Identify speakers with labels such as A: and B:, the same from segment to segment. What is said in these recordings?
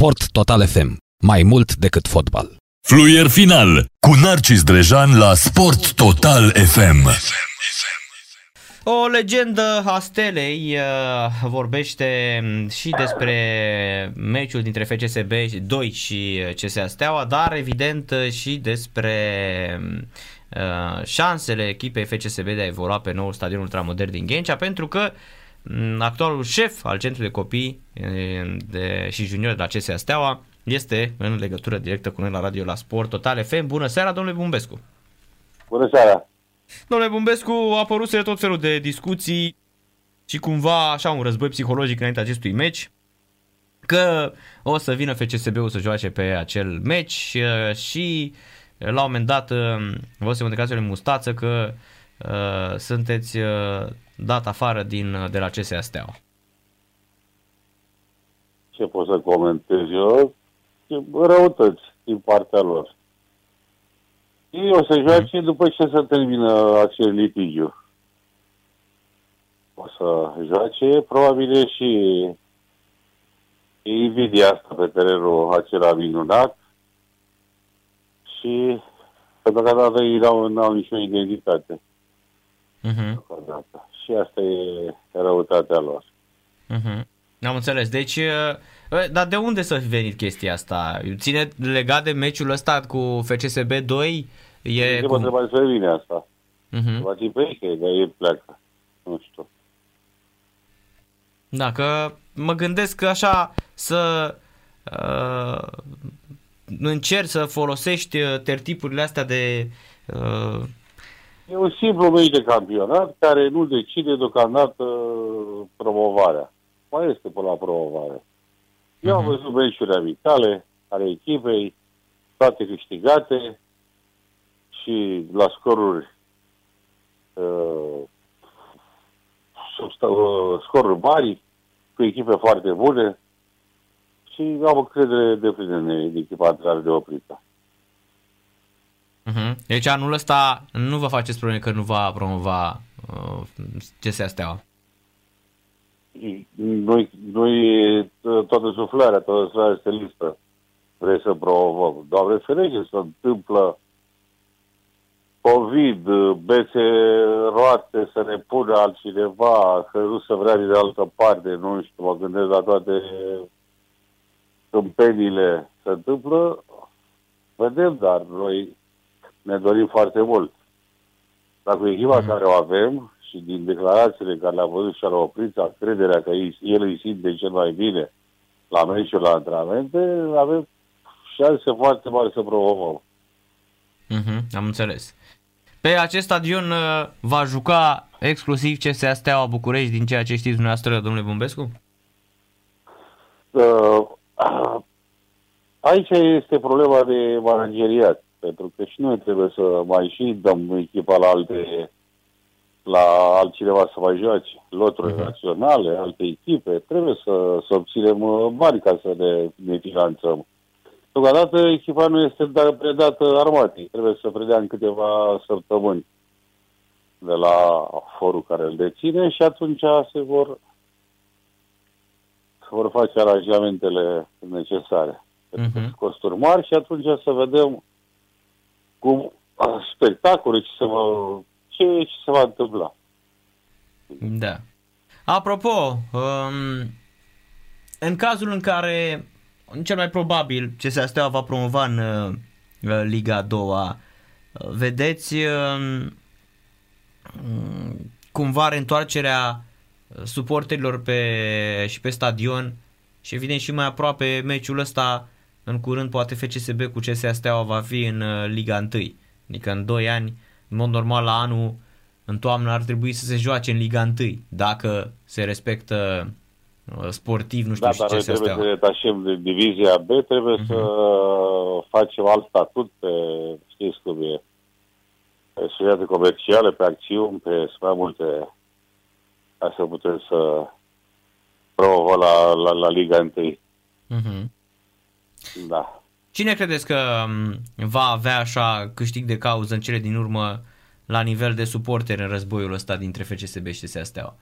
A: Sport Total FM. Mai mult decât fotbal.
B: Fluier final cu Narcis Drejan la Sport Total FM.
C: O legendă a stelei uh, vorbește și despre meciul dintre FCSB 2 și CSA Steaua, dar evident și despre uh, șansele echipei FCSB de a evolua pe nou stadion ultramodern din Ghencea, pentru că mm, actualul șef al centrului de copii uh, de, și juniori de la CSA Steaua este în legătură directă cu noi la radio la Sport Total FM. Bună seara, domnule Bumbescu!
D: Bună seara!
C: Domnule Bumbescu, a apărut tot felul de discuții și cumva așa un război psihologic înainte acestui meci că o să vină FCSB-ul să joace pe acel meci uh, și la un moment dat uh, vă să mă de mustață că uh, sunteți uh, dat afară din, de la CSA Steaua.
D: Ce pot să comentez eu? Răutăți din partea lor. Ei o să joace mm. după ce se termină acel litigiu. O să joace, probabil e și e invidia asta pe terenul acela minunat și pentru că dată ei n-au, n-au nicio identitate. Uh-huh. Și asta e răutatea lor.
C: Uh-huh. Am înțeles. Deci, dar de unde să fi venit chestia asta? Ține legat de meciul ăsta cu FCSB 2?
D: E cum... mă să vine asta. Uh-huh. Va fi pe ei, dar ei pleacă. Nu știu.
C: Dacă mă gândesc că așa să uh, încerci să folosești tertipurile astea de... Uh...
D: E un simplu meci de campionat care nu decide deocamdată promovarea. Mai este până la promovare. Eu uh-huh. am mhm. văzut meciuri amicale ale echipei, toate câștigate, și la scoruri uh, uh, scoruri mari, cu echipe foarte bune și am o credere de plină în echipa antrenare de oprită.
C: Uh-huh. Deci anul ăsta nu vă faceți probleme că nu va promova uh, CSA Steaua?
D: Noi, noi toată suflarea, toată suflarea este listă. Vrei să promovăm. Doamne ferește, se întâmplă COVID, bețe roate, să ne pună altcineva, că nu se vrea de altă parte, nu știu, mă gândesc la toate câmpenile se întâmplă, vedem, dar noi ne dorim foarte mult. Dacă echipa mm. care o avem și din declarațiile care le-a văzut și la a crederea că el îi simte cel mai bine la meciul la antrenamente, avem șanse foarte mari să promovăm.
C: Mm-hmm, am înțeles. Pe acest stadion uh, va juca exclusiv CSA Steaua București din ceea ce știți dumneavoastră, domnule Bumbescu?
D: Uh, aici este problema de manageriat, pentru că și noi trebuie să mai și dăm echipa la alte la altcineva să mai joace, loturi uh-huh. naționale, alte echipe, trebuie să, să obținem uh, bani ca să ne, ne finanțăm. Deocamdată echipa nu este da, predată armatei. Trebuie să predea în câteva săptămâni de la forul care îl deține și atunci se vor, se vor face aranjamentele necesare. Uh-huh. Costuri mari și atunci să vedem cum spectacole, ce se va, ce, ce se va întâmpla.
C: Da. Apropo, um, în cazul în care cel mai probabil CSA Steaua va promova în uh, Liga a doua. Vedeți uh, cumva reîntoarcerea suporterilor pe, și pe stadion și evident și mai aproape meciul ăsta în curând poate FCSB cu CSA Steaua va fi în uh, Liga 1. Adică în 2 ani, în mod normal la anul, în toamnă ar trebui să se joace în Liga 1 dacă se respectă Uh, sportiv, nu știu
D: da,
C: și ce
D: să trebuie să detașăm de divizia B, trebuie uh-huh. să facem alt statut pe, știți cum e, pe societate comerciale, pe acțiuni, pe mai multe, ca să putem să promovăm la, la, la Liga 1. Uh-huh. Da.
C: Cine credeți că um, va avea așa câștig de cauză în cele din urmă la nivel de suporter în războiul ăsta dintre FCSB și CSA Steaua?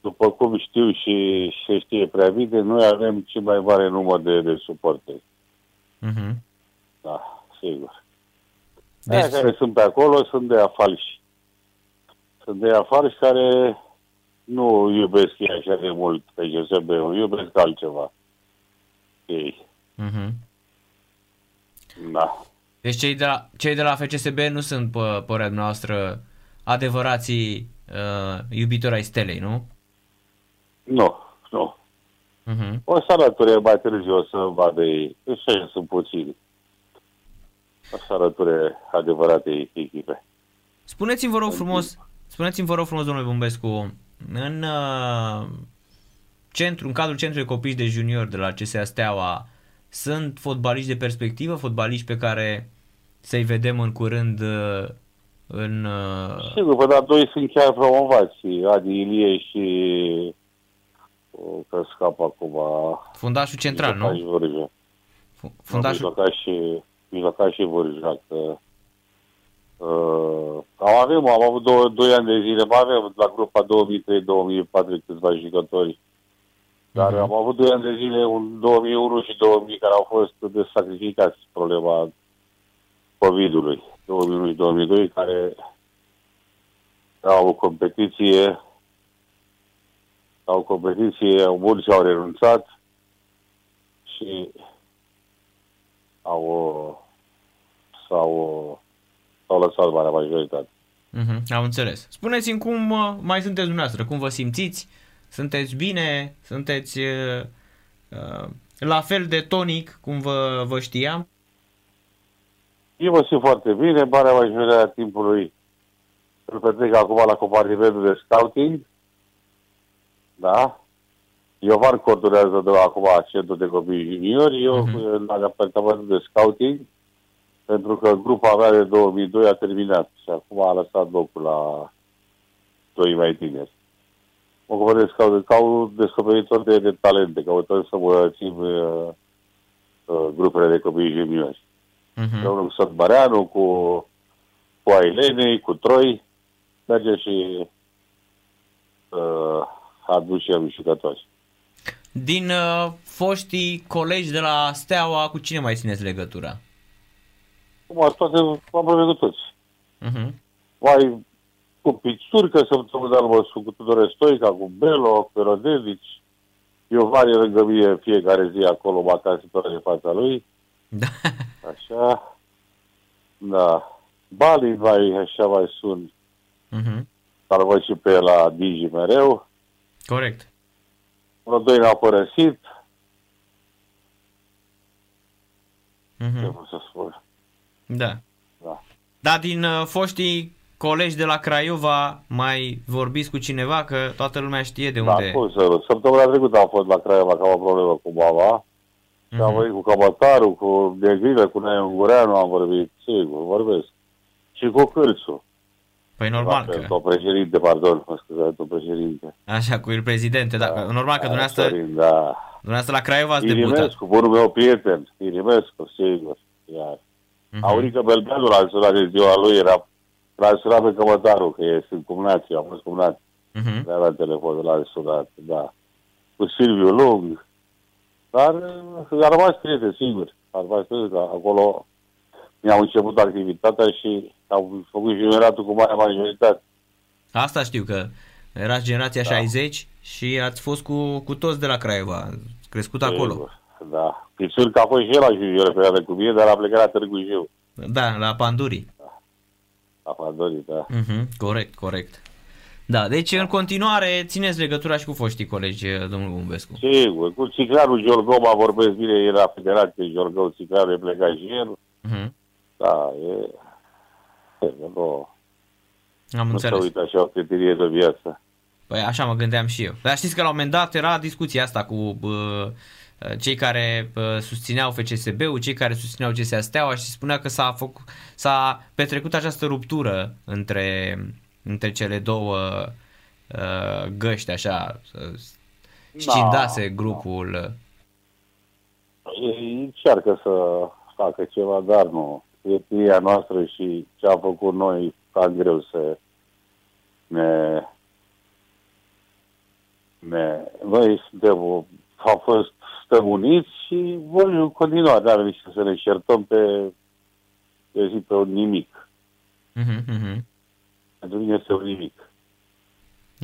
D: după cum știu și se știe prea bine, noi avem cel mai mare număr de, de suporteri.
C: Mhm.
D: Da, sigur.
C: Deci,
D: Aia care sunt pe acolo sunt de afalși. Sunt de afalși care nu iubesc ei așa de mult pe GSB, iubesc altceva. Ei,
C: mhm.
D: da.
C: deci cei, de la, cei de la FCSB nu sunt, pe părerea noastră, adevărații uh, iubitori ai stelei, nu?
D: Nu, nu.
C: Mhm.
D: O să alăture mai târziu, o să vadă ei. Deci așa sunt puțini. O să alăture adevărate echipe.
C: Spuneți-mi, vă rog frumos, spuneți-mi, vă rog frumos, domnule Bumbescu, în uh, centru, în cadrul centrului de copii de junior de la CSA Steaua, sunt fotbaliști de perspectivă, fotbaliști pe care să-i vedem în curând uh, în... Uh,
D: Sigur, vă dar doi sunt chiar promovați, Adi Ilie și o, că scap acum
C: fundașul central,
D: Mijlocaș
C: nu?
D: Vârja.
C: Fu- Fundașul...
D: Mijlocaș și, mijlocaș și Vârja, că uh, am avem, am avut două, doi ani de zile, mai avem la grupa 2003-2004 câțiva jucători. Dar
C: Mhm.
D: am avut doi ani de zile, un 2001 și 2000, care au fost de sacrificați problema COVID-ului. 2001 și 2002, care au avut competiție, au competiție, mulți au renunțat și au, s-au, s-au lăsat marea majoritate.
C: Mhm, am înțeles. Spuneți-mi cum uh, mai sunteți dumneavoastră, cum vă simțiți? Sunteți bine? Sunteți uh, uh, la fel de tonic cum vă, vă știam?
D: Eu mă simt foarte bine, marea majoritate a timpului îl petrec acum la compartimentul de scouting. Da? Iovan coordonează de la acum centrul de copii juniori, eu
C: Mhm.
D: uh la departamentul de scouting, pentru că grupa mea de 2002 a terminat și acum a lăsat locul la doi mai tineri. Mă ocupă de scout, ca un descoperitor de, de talente, căutăm să mă țin uh, uh, grupele de copii juniori
C: Mhm.
D: împreună cu Sot Băreanu, cu, cu Ailenei, cu Troi, merge și uh, aducem jucători.
C: Din uh, foștii colegi de la Steaua, cu cine mai țineți legătura?
D: Cum ar toate, aproape cu toți.
C: Mhm.
D: Mai cu Pițurcă, săptămâna urmă sunt cu Tudore Stoica, cu Belo, cu Rodelici. Eu vari lângă mine fiecare zi acolo, mă acasă de fața lui.
C: Da.
D: Așa. Da. Bali mai, așa mai sunt.
C: Mhm.
D: Dar văd și pe el la Digi mereu.
C: Corect.
D: Vreo doi ne-au părăsit. Ce
C: Mhm.
D: pot să spun?
C: Da.
D: Da.
C: Dar din uh, foștii colegi de la Craiova mai vorbiți cu cineva că toată lumea știe de
D: Da,
C: unde...
D: cum să Săptămâna trecută am fost la Craiova că am o problemă cu mama. Și am
C: Mhm.
D: vorbit cu Cămătaru, cu Negrilă, cu Nea Ungureanu am vorbit, sigur, vorbesc. Și cu Cârțu.
C: Păi normal că...
D: Domnul președinte, pardon, mă scuzați, domnul președinte.
C: Așa, cu el prezidente, da. că Normal că dumneavoastră,
D: Sorin, da.
C: dumneavoastră la Craiova ați debutat.
D: Irimescu, bunul meu prieten, Irimescu, sigur. Iar.
C: Mhm.
D: Aurică Belbeanu l-a sunat de ziua lui, era, l-a sunat pe Cămătaru, că e, sunt cumnații, am fost cumnați.
C: Mhm.
D: Le avea telefonul, l-a sunat, da. Cu Silviu Lung. Dar uh, a rămas prieten, sigur. A rămas prieten, că acolo mi-am început activitatea și am făcut generatul cu mare majoritate.
C: Asta știu că erați generația
D: Da.
C: 60 și ați fost cu, cu toți de la Craiova. Ați Crescut acolo.
D: Sigur, Da. Pițur că a fost și el la junior pe cu mine, dar a plecat la Târgu Jiu.
C: Da, la Pandurii.
D: La Pandori, da.
C: Mhm, corect, corect. Da, deci în continuare țineți legătura și cu foștii colegi, domnul Bumbescu.
D: Sigur, cu Ciclarul Giorgău mă vorbesc bine, e la Federație Giorgău, Ciclarul e plecat și el.
C: Mhm,
D: Da, e... e nu,
C: am
D: nu se
C: înțeles.
D: uită așa o criterie de viață.
C: Păi așa mă gândeam și eu. Dar știți că la un moment dat era discuția asta cu uh, cei care uh, susțineau FCSB-ul, cei care susțineau CSA Steaua și spunea că s-a, făcut, s-a petrecut această ruptură între, între cele două uh, găști, așa, să- scindase
D: Da,
C: grupul.
D: Ei încearcă să facă ceva, dar nu. Etnia noastră și ce am făcut noi, cam greu să ne Ne, noi suntem, am fost stăm uniți și voi continua, dar nici să ne certăm pe, pe zi pe un nimic.
C: Mhm, mhm.
D: Pentru mine este un nimic.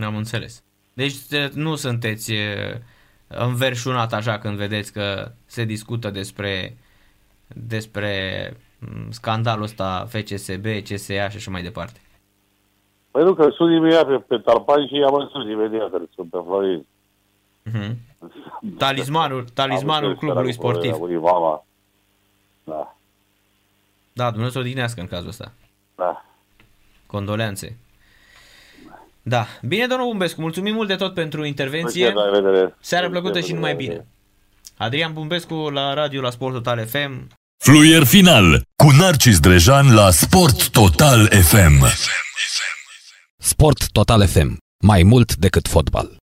C: Am înțeles. Deci e, nu sunteți e, înverșunat așa când vedeți că se discută despre despre m, scandalul ăsta FCSB, CSA și așa mai departe.
D: Păi nu, că sunt imediat pe, pe Tarpan și am înțeles imediat că sunt pe Florin.
C: Mhm. Talismanul, talismanul
D: Am
C: clubului
D: înțeles,
C: sportiv.
D: A murit mama. Da,
C: Da, Dumnezeu să o odihnească în cazul ăsta.
D: da.
C: Condoleanțe. Da. Bine, domnul Bumbescu, mulțumim mult de tot pentru intervenție.
D: La revedere.
C: Seară plăcută și numai
D: La revedere.
C: bine. Adrian Bumbescu la radio la Sport Total FM.
B: Fluier final cu Narcis Drejan la Sport Total FM.
A: Sport Total FM. Mai mult decât fotbal.